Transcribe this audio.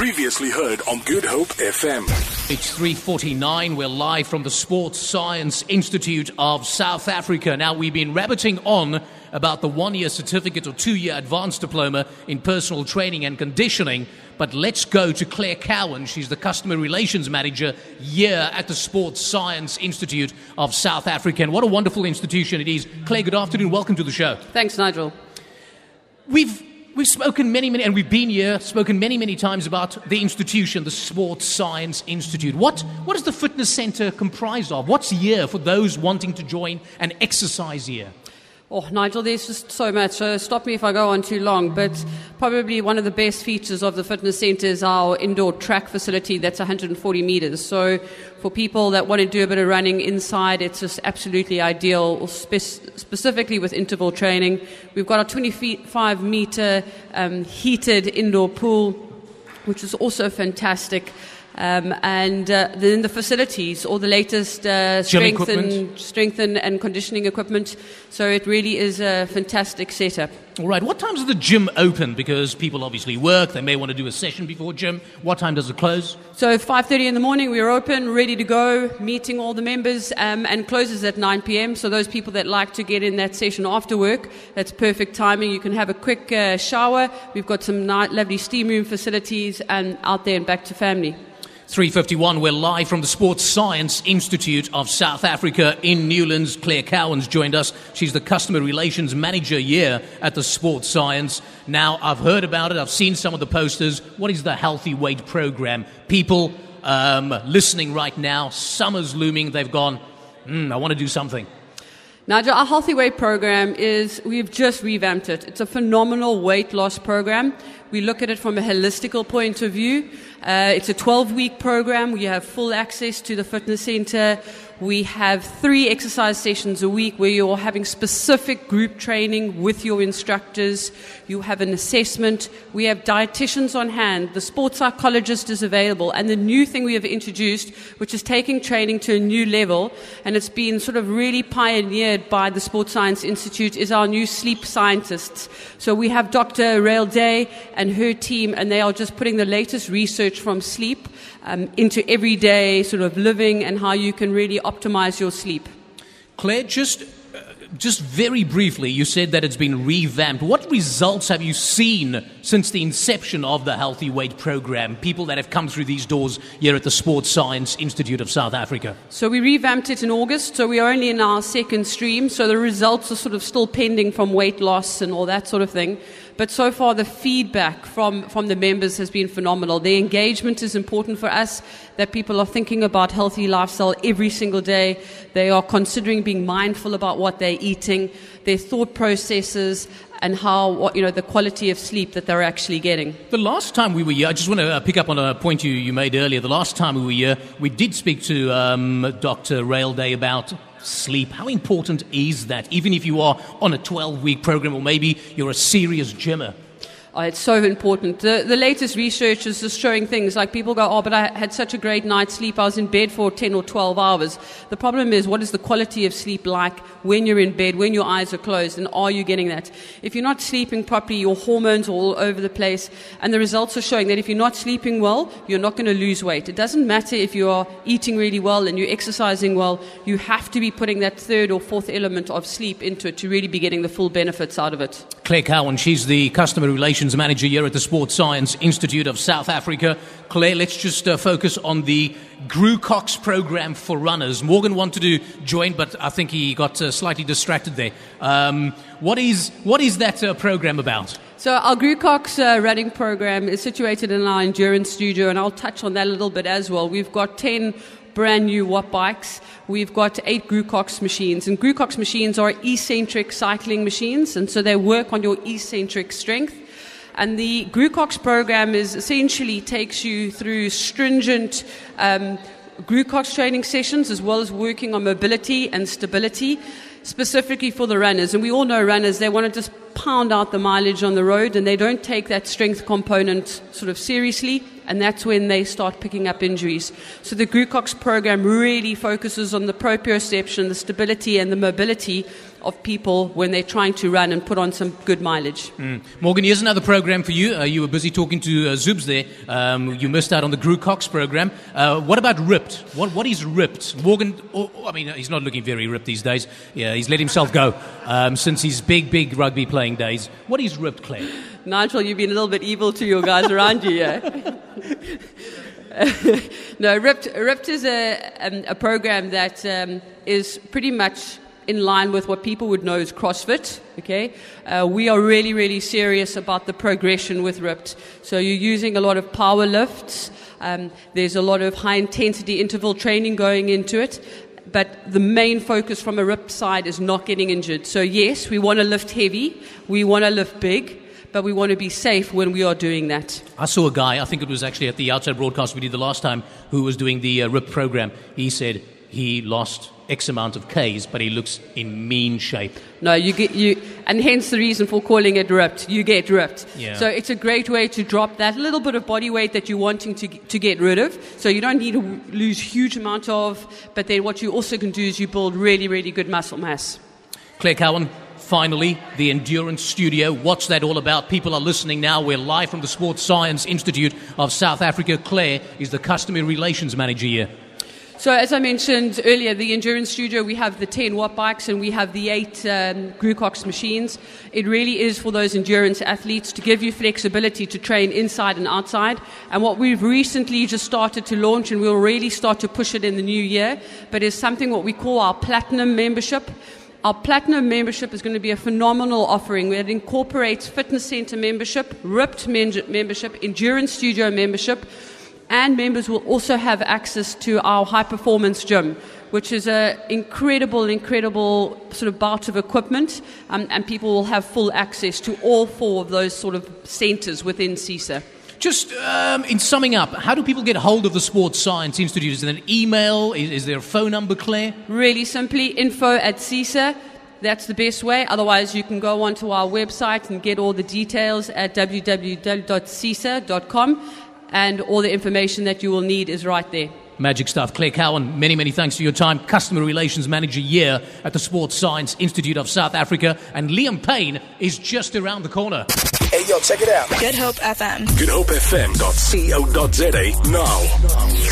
Previously heard on Good Hope FM. It's 3:49. We're live from the Sports Science Institute of South Africa. Now we've been rabbiting on about the one-year certificate or two-year advanced diploma in personal training and conditioning. But let's go to Claire Cowan. She's the customer relations manager here at the Sports Science Institute of South Africa. And what a wonderful institution it is. Claire, good afternoon. Welcome to the show. Thanks, Nigel. We've we've spoken many, many, and we've been here, spoken many, many times about the institution, the Sports Science Institute. What what is the fitness center comprised of? What's here for those wanting to join an exercise here? Oh, Nigel, there's just so much. So stop me if I go on too long. But probably one of the best features of the fitness centre is our indoor track facility that's 140 metres. So for people that want to do a bit of running inside, it's just absolutely ideal, spe- specifically with interval training. We've got a 25 metre um, heated indoor pool, which is also fantastic. Um, and uh, then the facilities, all the latest uh, strength, and, strength and, and, conditioning equipment. So it really is a fantastic setup. All right. What times does the gym open? Because people obviously work. They may want to do a session before gym. What time does it close? So 5:30 in the morning, we're open, ready to go, meeting all the members, um, and closes at 9 p.m. So those people that like to get in that session after work, that's perfect timing. You can have a quick uh, shower. We've got some lovely steam room facilities, and out there and back to family. 351, we're live from the Sports Science Institute of South Africa in Newlands. Claire Cowan's joined us. She's the Customer Relations Manager here at the Sports Science. Now, I've heard about it, I've seen some of the posters. What is the Healthy Weight Program? People um, listening right now, summer's looming, they've gone, mm, I want to do something. Nigel, our Healthy Weight program is, we've just revamped it. It's a phenomenal weight loss program. We look at it from a holistical point of view. Uh, it's a 12 week program. We have full access to the fitness center. We have three exercise sessions a week where you're having specific group training with your instructors. You have an assessment. We have dietitians on hand. The sports psychologist is available. And the new thing we have introduced, which is taking training to a new level, and it's been sort of really pioneered by the Sports Science Institute, is our new sleep scientists. So we have Dr. Rael Day and her team, and they are just putting the latest research from sleep um, into everyday sort of living and how you can really optimize your sleep. Claire, just uh, just very briefly, you said that it's been revamped. What results have you seen since the inception of the Healthy Weight program? People that have come through these doors here at the Sports Science Institute of South Africa. So we revamped it in August. So we are only in our second stream. So the results are sort of still pending from weight loss and all that sort of thing. But so far, the feedback from, from the members has been phenomenal. The engagement is important for us, that people are thinking about healthy lifestyle every single day. They are considering being mindful about what they're eating, their thought processes, and how, what, you know, the quality of sleep that they're actually getting. The last time we were here, I just want to uh, pick up on a point you, you made earlier. The last time we were here, we did speak to um, Dr. Rael Day about sleep. How important is that, even if you are on a 12 week program or maybe you're a serious gymmer? Oh, it's so important. The, the latest research is just showing things like people go, oh, but I had such a great night's sleep. I was in bed for 10 or 12 hours. The problem is, what is the quality of sleep like when you're in bed, when your eyes are closed, and are you getting that? If you're not sleeping properly, your hormones are all over the place. And the results are showing that if you're not sleeping well, you're not going to lose weight. It doesn't matter if you are eating really well and you're exercising well. You have to be putting that third or fourth element of sleep into it to really be getting the full benefits out of it. Claire Cowan, she's the customer relations manager here at the Sports Science Institute of South Africa. Claire, let's just uh, focus on the Grucox program for runners. Morgan wanted to join, but I think he got uh, slightly distracted there. Um, what, is, what is that uh, program about? So our Grucox uh, running program is situated in our endurance studio, and I'll touch on that a little bit as well. We've got 10 brand new Watt bikes. We've got eight Grucox machines, and Grucox machines are eccentric cycling machines, and so they work on your eccentric strength. And the Grucox program is essentially takes you through stringent um, Grucox training sessions as well as working on mobility and stability specifically for the runners. And we all know runners, they want to just pound out the mileage on the road and they don't take that strength component sort of seriously and that's when they start picking up injuries. So the Grucox program really focuses on the proprioception, the stability and the mobility of people when they're trying to run and put on some good mileage. Mm. Morgan, here's another program for you. Uh, you were busy talking to uh, there. Um, you missed out on the Grucox program. Uh, what about ripped? What, what is ripped? Morgan, oh, oh, I mean, he's not looking very ripped these days. Yeah, he's let himself go um, since his big, big rugby playing days. What is ripped, Claire? Nigel, you've been a little bit evil to your guys around you, yeah? no, Ripped, Ripped is a, um, a program that um, is pretty much in line with what people would know as CrossFit. Okay, uh, we are really, really serious about the progression with Ripped. So you're using a lot of power lifts. Um, there's a lot of high intensity interval training going into it. But the main focus from a rip side is not getting injured. So yes, we want to lift heavy. We want to lift big but we want to be safe when we are doing that. I saw a guy, I think it was actually at the outside broadcast we did the last time, who was doing the uh, RIP program. He said he lost X amount of Ks, but he looks in mean shape. No, you get you, and hence the reason for calling it ripped. You get ripped. Yeah. So it's a great way to drop that little bit of body weight that you're wanting to to get rid of. So you don't need to lose huge amount of, but then what you also can do is you build really, really good muscle mass. Claire Cowan, finally, the Endurance Studio. What's that all about? People are listening now. We're live from the Sports Science Institute of South Africa. Claire is the Customer Relations Manager here. So, as I mentioned earlier, the Endurance Studio, we have the 10 watt bikes and we have the eight um, Grucox machines. It really is for those endurance athletes to give you flexibility to train inside and outside. And what we've recently just started to launch, and we'll really start to push it in the new year, but is something what we call our Platinum membership. Our Platinum membership is going to be a phenomenal offering that incorporates fitness center membership, ripped membership, endurance studio membership, and members will also have access to our high performance gym, which is an incredible, incredible sort of bout of equipment, um, and people will have full access to all four of those sort of centers within SSISA. Just um, in summing up, how do people get hold of the Sports Science Institute? Is there an email? Is, is there a phone number, Claire? Really simply, info at SSISA. That's the best way. Otherwise, you can go onto our website and get all the details at www.ssisa.com and all the information that you will need is right there. Magic stuff. Claire Cowan, many, many thanks for your time. Customer Relations Manager year at the Sports Science Institute of South Africa. And Liam Payne is just around the corner. Hey, yo, check it out. Good Hope FM. GoodHopeFM.co.za now.